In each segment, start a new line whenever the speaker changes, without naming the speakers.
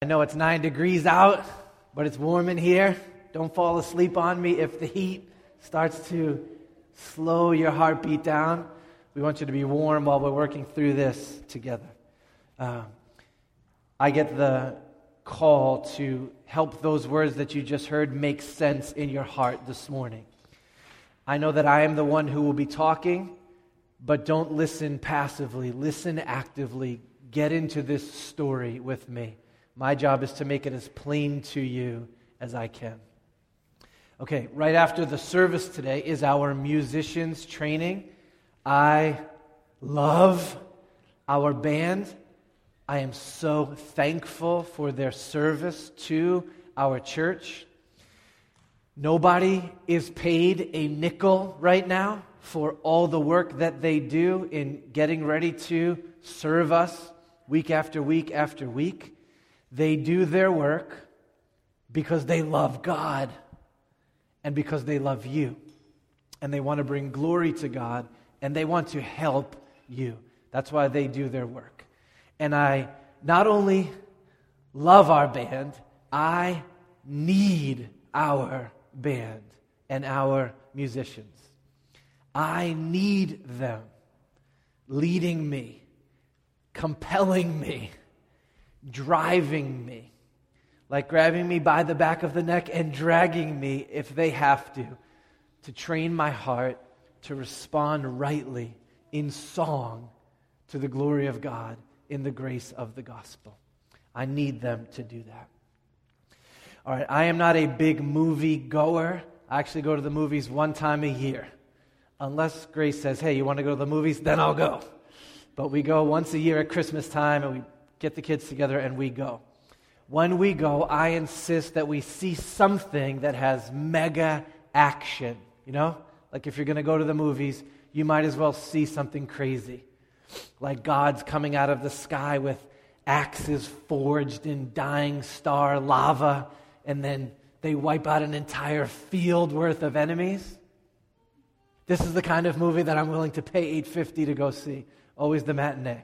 I know it's nine degrees out, but it's warm in here. Don't fall asleep on me if the heat starts to slow your heartbeat down. We want you to be warm while we're working through this together. Uh, I get the call to help those words that you just heard make sense in your heart this morning. I know that I am the one who will be talking, but don't listen passively. Listen actively. Get into this story with me. My job is to make it as plain to you as I can. Okay, right after the service today is our musicians training. I love our band. I am so thankful for their service to our church. Nobody is paid a nickel right now for all the work that they do in getting ready to serve us week after week after week. They do their work because they love God and because they love you. And they want to bring glory to God and they want to help you. That's why they do their work. And I not only love our band, I need our band and our musicians. I need them leading me, compelling me driving me, like grabbing me by the back of the neck and dragging me, if they have to, to train my heart to respond rightly in song to the glory of God in the grace of the gospel. I need them to do that. All right, I am not a big movie goer. I actually go to the movies one time a year. Unless Grace says, hey, you want to go to the movies? Then I'll go. But we go once a year at Christmas time and we get the kids together and we go. When we go, I insist that we see something that has mega action. You know? Like if you're going to go to the movies, you might as well see something crazy. Like God's coming out of the sky with axes forged in dying star lava, and then they wipe out an entire field worth of enemies. This is the kind of movie that I'm willing to pay 850 to go see. Always the matinee.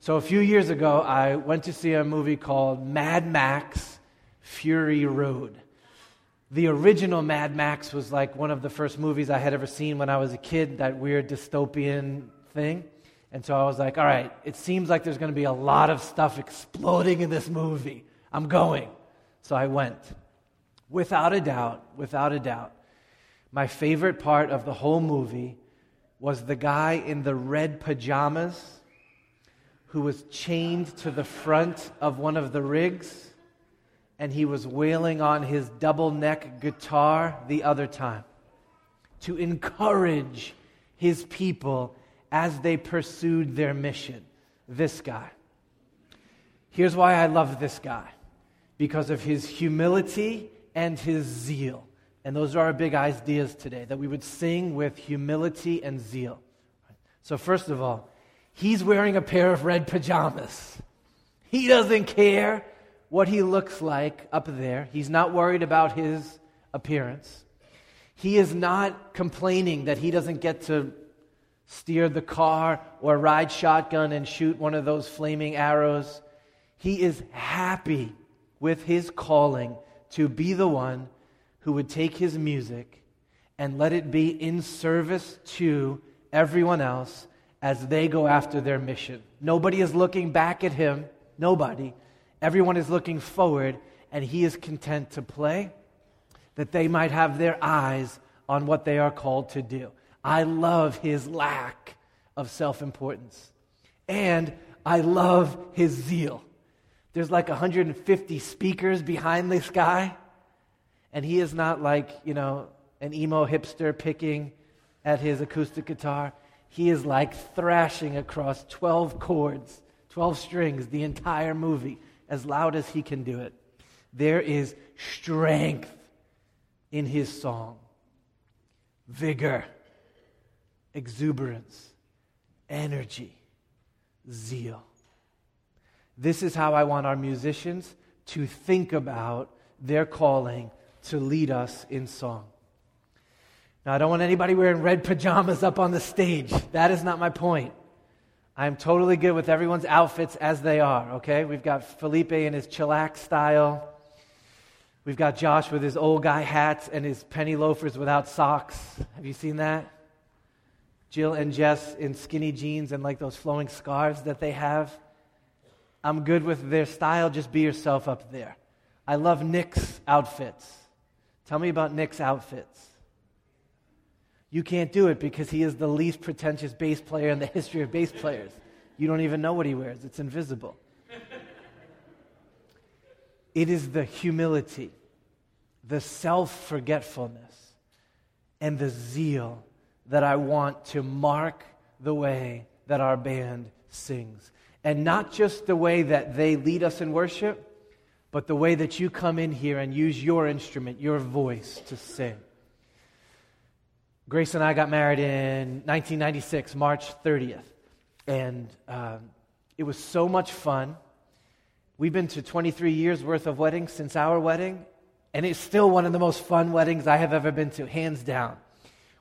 So a few years ago, I went to see a movie called Mad Max Fury Road. The original Mad Max was like one of the first movies I had ever seen when I was a kid, that weird dystopian thing. And so I was like, all right, it seems like there's going to be a lot of stuff exploding in this movie. I'm going. So I went. Without a doubt, without a doubt, my favorite part of the whole movie was the guy in the red pajamas who was chained to the front of one of the rigs, and he was wailing on his double neck guitar the other time to encourage his people as they pursued their mission. This guy. Here's why I love this guy because of his humility and his zeal. And those are our big ideas today that we would sing with humility and zeal. So, first of all, He's wearing a pair of red pajamas. He doesn't care what he looks like up there. He's not worried about his appearance. He is not complaining that he doesn't get to steer the car or ride shotgun and shoot one of those flaming arrows. He is happy with his calling to be the one who would take his music and let it be in service to everyone else as they go after their mission. Nobody is looking back at him. Nobody. Everyone is looking forward, and he is content to play that they might have their eyes on what they are called to do. I love his lack of self importance. And I love his zeal. There's like 150 speakers behind this guy, and he is not like, you know, an emo hipster picking at his acoustic guitar he is like thrashing across 12 chords, 12 strings, the entire movie, as loud as he can do it. There is strength in his song, vigor, exuberance, energy, zeal. This is how I want our musicians to think about their calling to lead us in song. Now, I don't want anybody wearing red pajamas up on the stage. That is not my point. I'm totally good with everyone's outfits as they are, okay? We've got Felipe in his chillax style. We've got Josh with his old guy hats and his penny loafers without socks. Have you seen that? Jill and Jess in skinny jeans and like those flowing scarves that they have. I'm good with their style. Just be yourself up there. I love Nick's outfits. Tell me about Nick's outfits. You can't do it because he is the least pretentious bass player in the history of bass players. You don't even know what he wears, it's invisible. it is the humility, the self forgetfulness, and the zeal that I want to mark the way that our band sings. And not just the way that they lead us in worship, but the way that you come in here and use your instrument, your voice to sing. Grace and I got married in 1996, March 30th. And um, it was so much fun. We've been to 23 years worth of weddings since our wedding, and it's still one of the most fun weddings I have ever been to, hands down.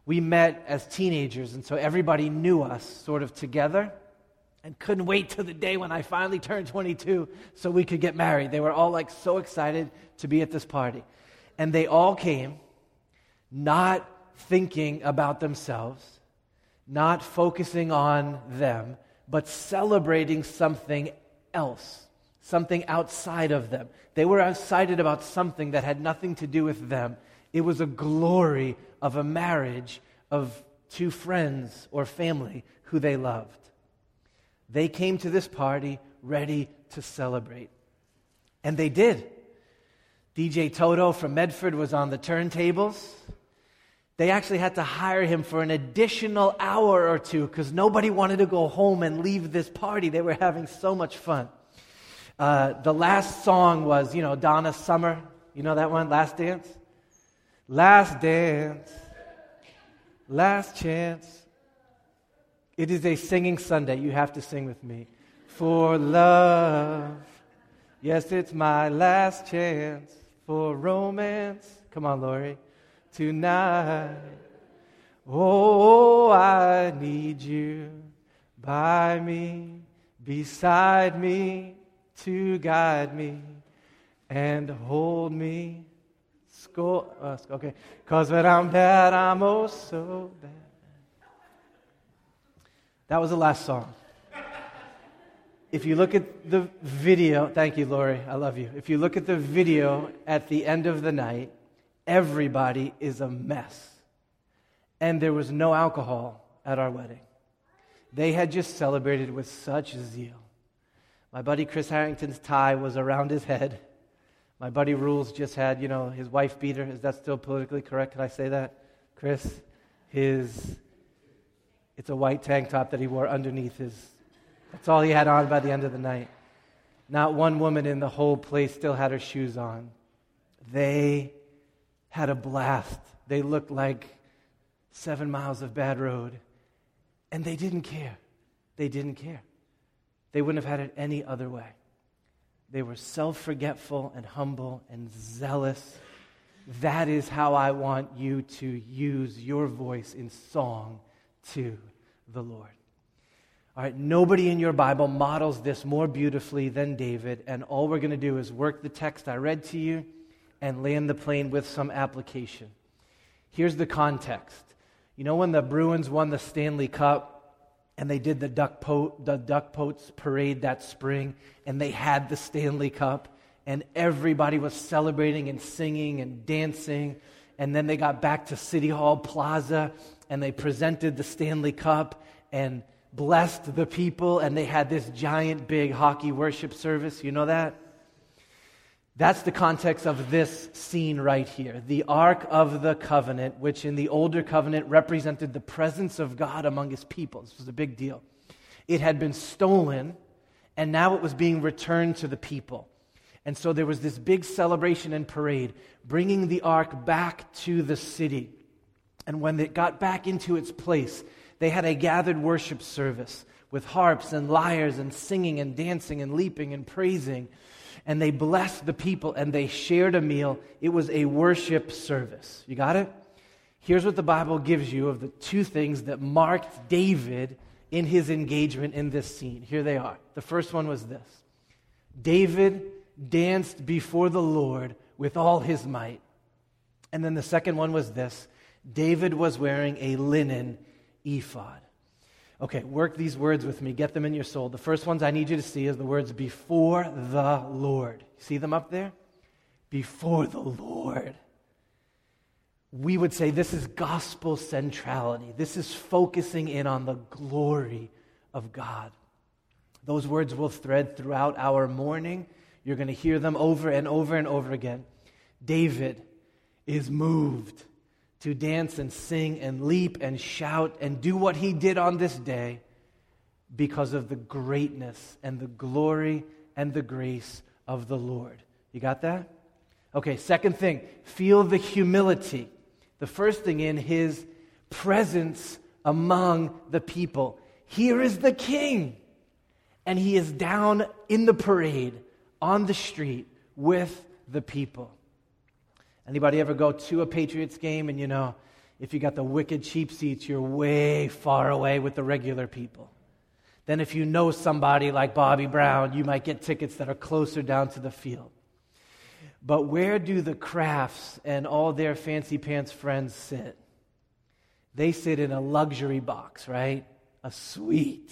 We met as teenagers, and so everybody knew us sort of together and couldn't wait till the day when I finally turned 22 so we could get married. They were all like so excited to be at this party. And they all came, not thinking about themselves, not focusing on them, but celebrating something else, something outside of them. They were excited about something that had nothing to do with them. It was a glory of a marriage of two friends or family who they loved. They came to this party ready to celebrate. And they did. DJ Toto from Medford was on the turntables. They actually had to hire him for an additional hour or two because nobody wanted to go home and leave this party. They were having so much fun. Uh, the last song was, you know, Donna Summer. You know that one? Last Dance? Last Dance. Last Chance. It is a singing Sunday. You have to sing with me. For love. Yes, it's my last chance for romance. Come on, Lori tonight. Oh, I need you by me, beside me, to guide me and hold me. Uh, okay, because when I'm bad, I'm oh so bad. That was the last song. If you look at the video, thank you, Lori, I love you. If you look at the video at the end of the night, everybody is a mess. And there was no alcohol at our wedding. They had just celebrated with such zeal. My buddy Chris Harrington's tie was around his head. My buddy Rules just had, you know, his wife beater. Is that still politically correct? Can I say that? Chris? His, it's a white tank top that he wore underneath his, that's all he had on by the end of the night. Not one woman in the whole place still had her shoes on. They had a blast. They looked like seven miles of bad road. And they didn't care. They didn't care. They wouldn't have had it any other way. They were self forgetful and humble and zealous. That is how I want you to use your voice in song to the Lord. All right, nobody in your Bible models this more beautifully than David, and all we're going to do is work the text I read to you and land the plane with some application. Here's the context. You know when the Bruins won the Stanley Cup and they did the duck, po- the duck boats parade that spring and they had the Stanley Cup and everybody was celebrating and singing and dancing and then they got back to City Hall Plaza and they presented the Stanley Cup and blessed the people and they had this giant big hockey worship service. You know that? That's the context of this scene right here. The Ark of the Covenant, which in the older covenant represented the presence of God among his people. This was a big deal. It had been stolen, and now it was being returned to the people. And so there was this big celebration and parade, bringing the ark back to the city. And when it got back into its place, they had a gathered worship service with harps and lyres and singing and dancing and leaping and praising and they blessed the people and they shared a meal. It was a worship service. You got it? Here's what the Bible gives you of the two things that marked David in his engagement in this scene. Here they are. The first one was this David danced before the Lord with all his might. And then the second one was this David was wearing a linen ephod. Okay, work these words with me. Get them in your soul. The first ones I need you to see is the words before the Lord. See them up there? Before the Lord. We would say this is gospel centrality. This is focusing in on the glory of God. Those words will thread throughout our morning. You're going to hear them over and over and over again. David is moved to dance and sing and leap and shout and do what he did on this day because of the greatness and the glory and the grace of the Lord. You got that? Okay, second thing, feel the humility. The first thing in his presence among the people. Here is the king. And he is down in the parade on the street with the people. Anybody ever go to a Patriots game and you know, if you got the wicked cheap seats, you're way far away with the regular people. Then, if you know somebody like Bobby Brown, you might get tickets that are closer down to the field. But where do the Krafts and all their fancy pants friends sit? They sit in a luxury box, right? A suite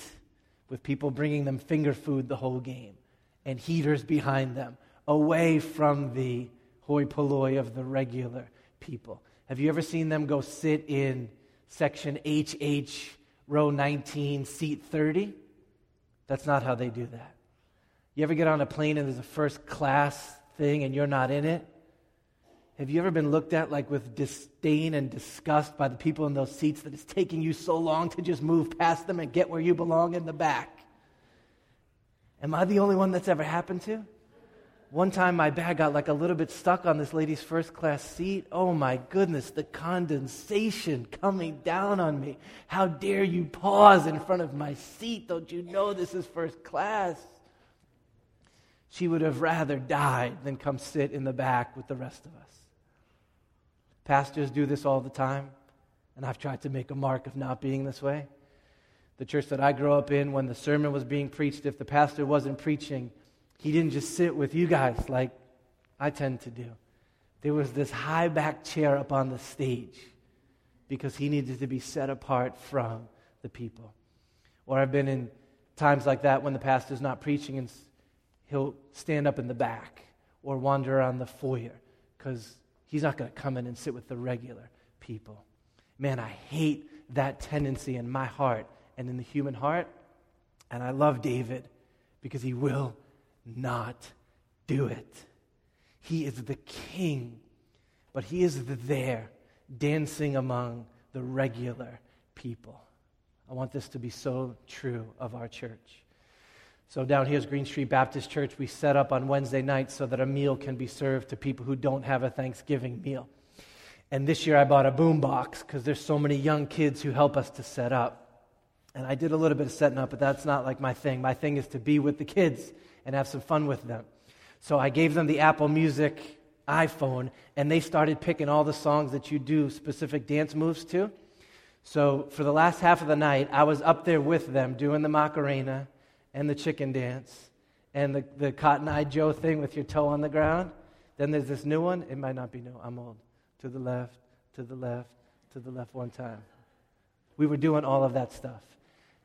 with people bringing them finger food the whole game and heaters behind them, away from the hoi polloi of the regular people. Have you ever seen them go sit in section HH, row 19, seat 30? That's not how they do that. You ever get on a plane and there's a first class thing and you're not in it? Have you ever been looked at like with disdain and disgust by the people in those seats that it's taking you so long to just move past them and get where you belong in the back? Am I the only one that's ever happened to? One time my bag got like a little bit stuck on this lady's first class seat. Oh my goodness, the condensation coming down on me. How dare you pause in front of my seat? Don't you know this is first class? She would have rather died than come sit in the back with the rest of us. Pastors do this all the time, and I've tried to make a mark of not being this way. The church that I grew up in, when the sermon was being preached, if the pastor wasn't preaching, he didn't just sit with you guys like I tend to do. There was this high back chair up on the stage because he needed to be set apart from the people. Or I've been in times like that when the pastor's not preaching and he'll stand up in the back or wander around the foyer because he's not going to come in and sit with the regular people. Man, I hate that tendency in my heart and in the human heart. And I love David because he will not do it. He is the king, but he is there dancing among the regular people. I want this to be so true of our church. So, down here is Green Street Baptist Church. We set up on Wednesday nights so that a meal can be served to people who don't have a Thanksgiving meal. And this year I bought a boom box because there's so many young kids who help us to set up. And I did a little bit of setting up, but that's not like my thing. My thing is to be with the kids and have some fun with them. So I gave them the Apple Music iPhone, and they started picking all the songs that you do specific dance moves to. So for the last half of the night, I was up there with them doing the Macarena and the chicken dance and the, the Cotton Eye Joe thing with your toe on the ground. Then there's this new one. It might not be new. I'm old. To the left, to the left, to the left one time. We were doing all of that stuff.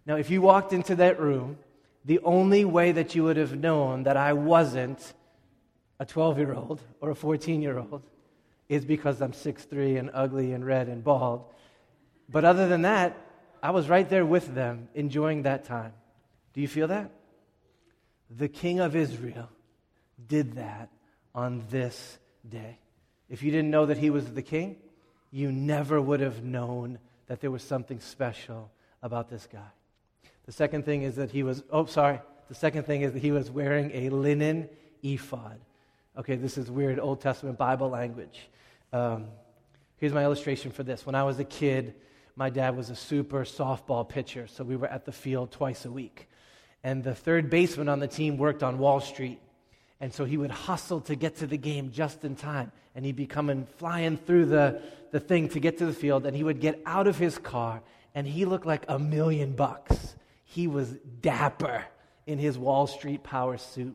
Now, if you walked into that room the only way that you would have known that I wasn't a 12 year old or a 14 year old is because I'm 6'3 and ugly and red and bald. But other than that, I was right there with them enjoying that time. Do you feel that? The King of Israel did that on this day. If you didn't know that he was the king, you never would have known that there was something special about this guy. The second thing is that he was, oh, sorry. The second thing is that he was wearing a linen ephod. Okay, this is weird Old Testament Bible language. Um, here's my illustration for this. When I was a kid, my dad was a super softball pitcher, so we were at the field twice a week. And the third baseman on the team worked on Wall Street. And so he would hustle to get to the game just in time. And he'd be coming flying through the, the thing to get to the field. And he would get out of his car, and he looked like a million bucks He was dapper in his Wall Street power suit.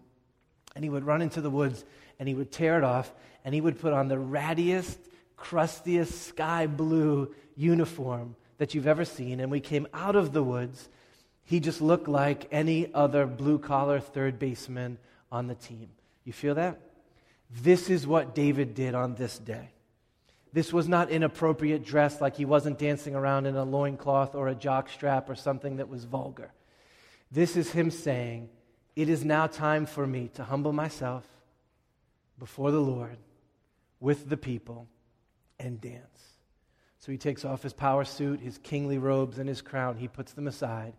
And he would run into the woods and he would tear it off and he would put on the rattiest, crustiest sky blue uniform that you've ever seen. And we came out of the woods. He just looked like any other blue collar third baseman on the team. You feel that? This is what David did on this day. This was not inappropriate dress, like he wasn't dancing around in a loincloth or a jock strap or something that was vulgar. This is him saying, It is now time for me to humble myself before the Lord with the people and dance. So he takes off his power suit, his kingly robes, and his crown. He puts them aside,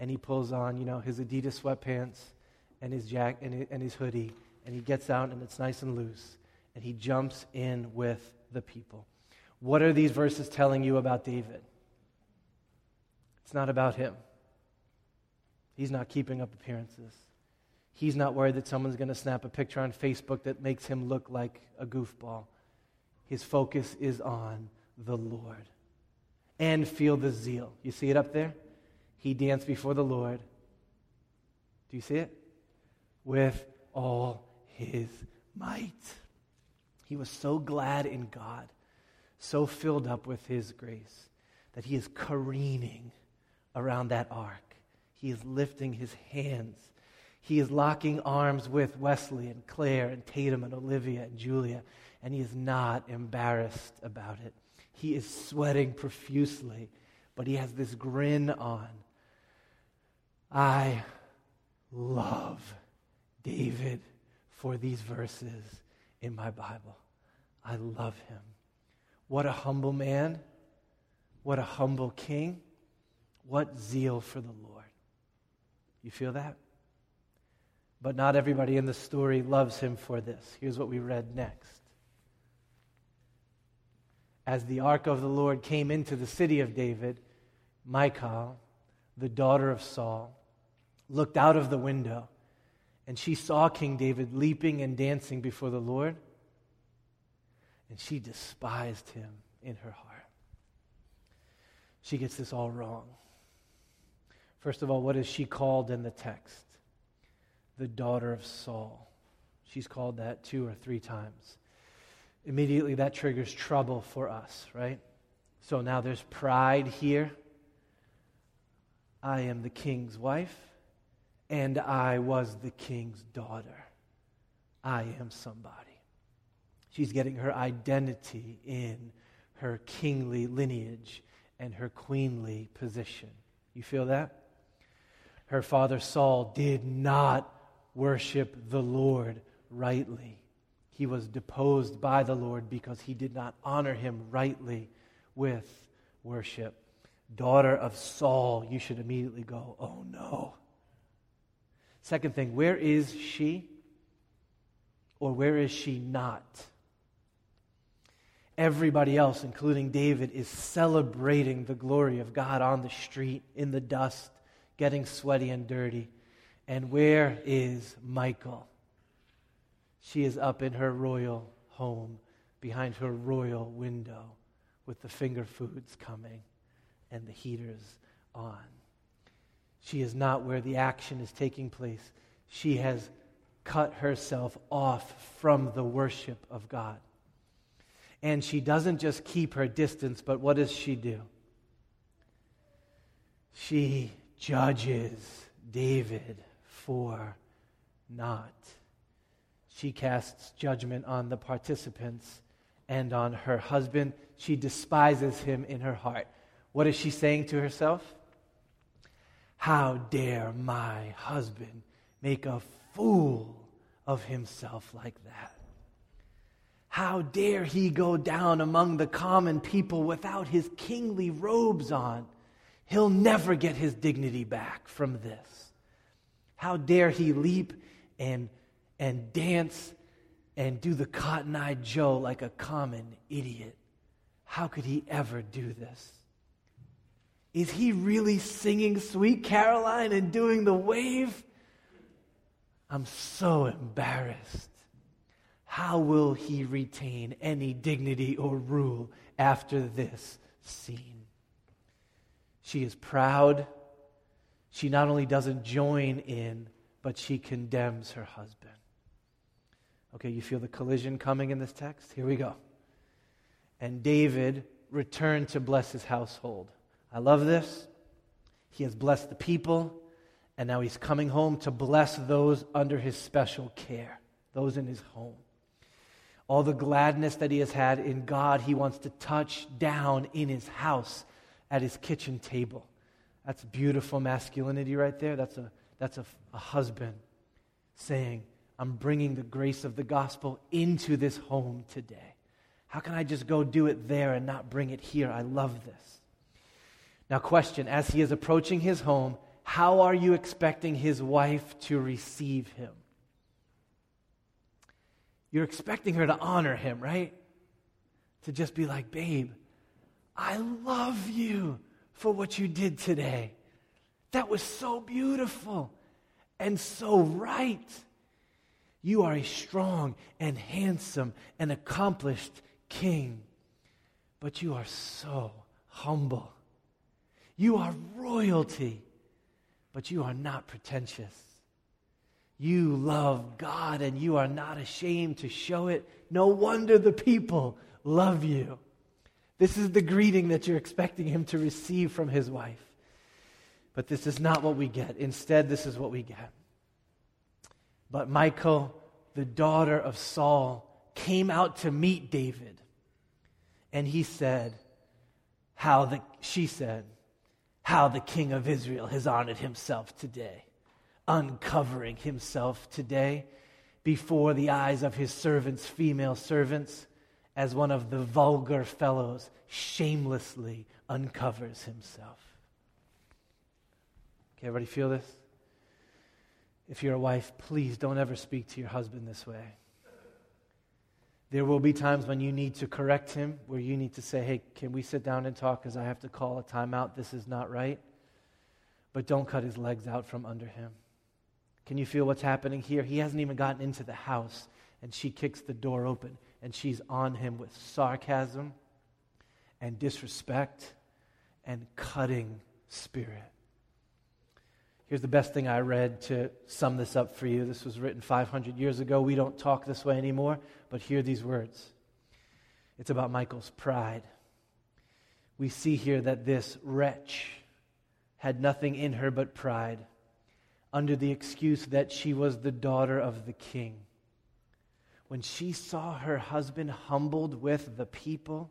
and he pulls on, you know, his Adidas sweatpants and his jack and his hoodie, and he gets out, and it's nice and loose, and he jumps in with the people. What are these verses telling you about David? It's not about him. He's not keeping up appearances. He's not worried that someone's going to snap a picture on Facebook that makes him look like a goofball. His focus is on the Lord. And feel the zeal. You see it up there? He danced before the Lord. Do you see it? With all his might. He was so glad in God, so filled up with His grace, that he is careening around that ark. He is lifting his hands. He is locking arms with Wesley and Claire and Tatum and Olivia and Julia, and he is not embarrassed about it. He is sweating profusely, but he has this grin on. I love David for these verses in my Bible. I love him. What a humble man. What a humble king. What zeal for the Lord. You feel that? But not everybody in the story loves him for this. Here's what we read next. As the ark of the Lord came into the city of David, Michal, the daughter of Saul, looked out of the window and she saw King David leaping and dancing before the Lord, and she despised him in her heart. She gets this all wrong. First of all, what is she called in the text? The daughter of Saul. She's called that two or three times. Immediately, that triggers trouble for us, right? So now there's pride here. I am the king's wife and I was the king's daughter. I am somebody. She's getting her identity in her kingly lineage and her queenly position. You feel that? Her father Saul did not worship the Lord rightly. He was deposed by the Lord because he did not honor him rightly with worship. Daughter of Saul, you should immediately go, oh no. Second thing, where is she? Or where is she not? Everybody else, including David, is celebrating the glory of God on the street, in the dust, getting sweaty and dirty. And where is Michal? She is up in her royal home, behind her royal window, with the finger foods coming and the heaters on. She is not where the action is taking place. She has cut herself off from the worship of God. And she doesn't just keep her distance, but what does she do? She judges David for not. She casts judgment on the participants and on her husband. She despises him in her heart. What is she saying to herself? How dare my husband make a fool of himself like that? How dare he go down among the common people without his kingly robes on? He'll never get his dignity back from this. How dare he leap and, and dance and do the cotton eyed Joe like a common idiot? How could he ever do this? Is he really singing Sweet Caroline and doing the wave? I'm so embarrassed. How will he retain any dignity or rule after this scene? She is proud. she not only doesn't join in, but she condemns her husband. Okay, you feel the collision coming in this text? Here we go. And David returned to bless his household. I love this. He has blessed the people, and now he's coming home to bless those under his special care, those in his home. All the gladness that he has had in God, he wants to touch down in his house at his kitchen table. That's beautiful masculinity right there. That's a, that's a, a husband saying, I'm bringing the grace of the gospel into this home today. How can I just go do it there and not bring it here? I love this. Now, question as he is approaching his home, how are you expecting his wife to receive him? You're expecting her to honor him, right? To just be like, babe, I love you for what you did today. That was so beautiful and so right. You are a strong and handsome and accomplished king, but you are so humble. You are royalty, but you are not pretentious. You love God and you are not ashamed to show it. No wonder the people love you. This is the greeting that you're expecting him to receive from his wife. But this is not what we get. Instead, this is what we get. But Michal, the daughter of Saul, came out to meet David. And he said, How the, she said, How the king of Israel has honored himself today, uncovering himself today before the eyes of his servants, female servants as one of the vulgar fellows shamelessly uncovers himself. Okay, everybody feel this? If you're a wife, please don't ever speak to your husband this way. There will be times when you need to correct him, where you need to say, hey, can we sit down and talk because I have to call a timeout? This is not right. But don't cut his legs out from under him. Can you feel what's happening here? He hasn't even gotten into the house, and she kicks the door open and she's on him with sarcasm and disrespect and cutting spirit. Here's the best thing I read to sum this up for you. This was written 500 years ago. We don't talk this way anymore, but hear these words. It's about Michal's pride. We see here that this wretch had nothing in her but pride, under the excuse that she was the daughter of the king when she saw her husband humbled with the people,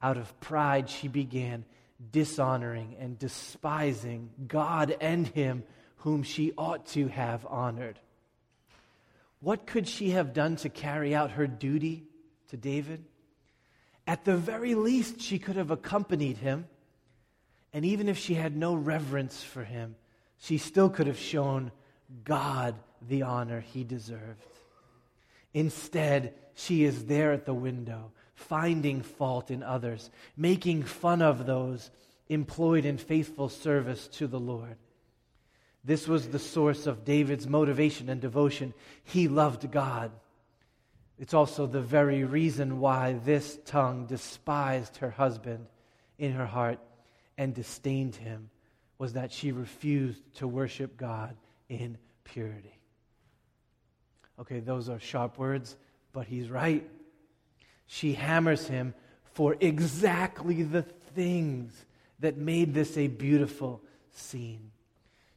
out of pride, she began dishonoring and despising God and him whom she ought to have honored. What could she have done to carry out her duty to David? At the very least, she could have accompanied him. And even if she had no reverence for him, she still could have shown God the honor he deserved. Instead, she is there at the window, finding fault in others, making fun of those employed in faithful service to the Lord. This was the source of David's motivation and devotion. He loved God. It's also the very reason why this tongue despised her husband in her heart and disdained him was that she refused to worship God in purity. Okay, those are sharp words, but he's right. She hammers him for exactly the things that made this a beautiful scene.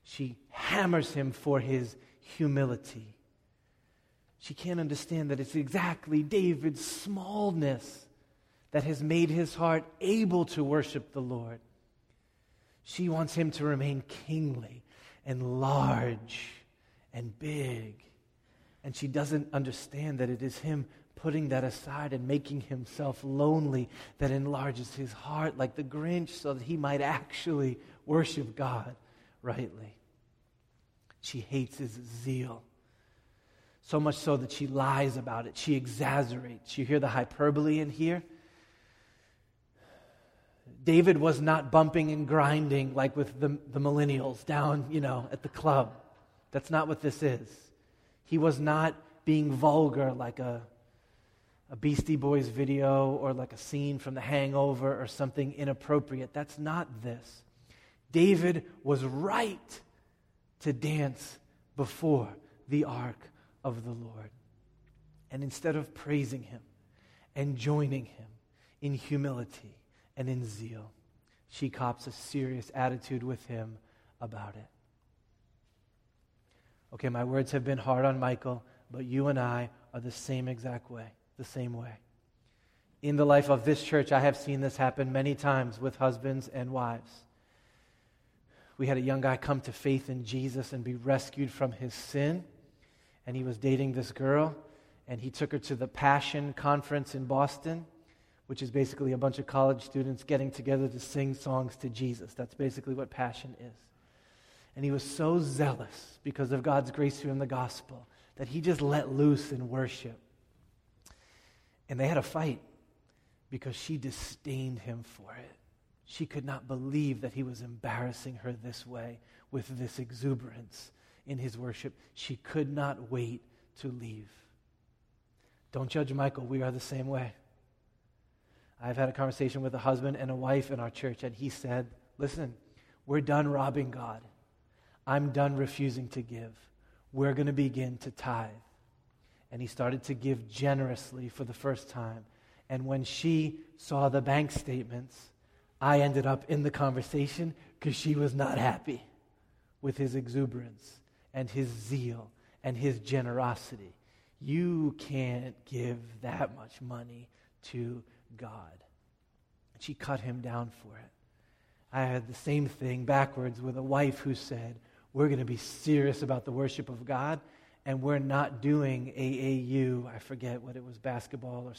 She hammers him for his humility. She can't understand that it's exactly David's smallness that has made his heart able to worship the Lord. She wants him to remain kingly and large and big. And she doesn't understand that it is him putting that aside and making himself lonely that enlarges his heart like the Grinch so that he might actually worship God rightly. She hates his zeal. So much so that she lies about it. She exaggerates. You hear the hyperbole in here? David was not bumping and grinding like with the, the millennials down, you know, at the club. That's not what this is. He was not being vulgar like a, a Beastie Boys video or like a scene from The Hangover or something inappropriate. That's not this. David was right to dance before the ark of the Lord. And instead of praising him and joining him in humility and in zeal, she cops a serious attitude with him about it. Okay, my words have been hard on Michal, but you and I are the same exact way, the same way. In the life of this church, I have seen this happen many times with husbands and wives. We had a young guy come to faith in Jesus and be rescued from his sin, and he was dating this girl, and he took her to the Passion Conference in Boston, which is basically a bunch of college students getting together to sing songs to Jesus. That's basically what Passion is. And he was so zealous because of God's grace through him, the gospel, that he just let loose in worship. And they had a fight because she disdained him for it. She could not believe that he was embarrassing her this way with this exuberance in his worship. She could not wait to leave. Don't judge Michal. We are the same way. I've had a conversation with a husband and a wife in our church, and he said, Listen, we're done robbing God. I'm done refusing to give. We're going to begin to tithe. And he started to give generously for the first time. And when she saw the bank statements, I ended up in the conversation because she was not happy with his exuberance and his zeal and his generosity. You can't give that much money to God. And she cut him down for it. I had the same thing backwards with a wife who said, we're going to be serious about the worship of God, and we're not doing AAU, I forget what it was, basketball or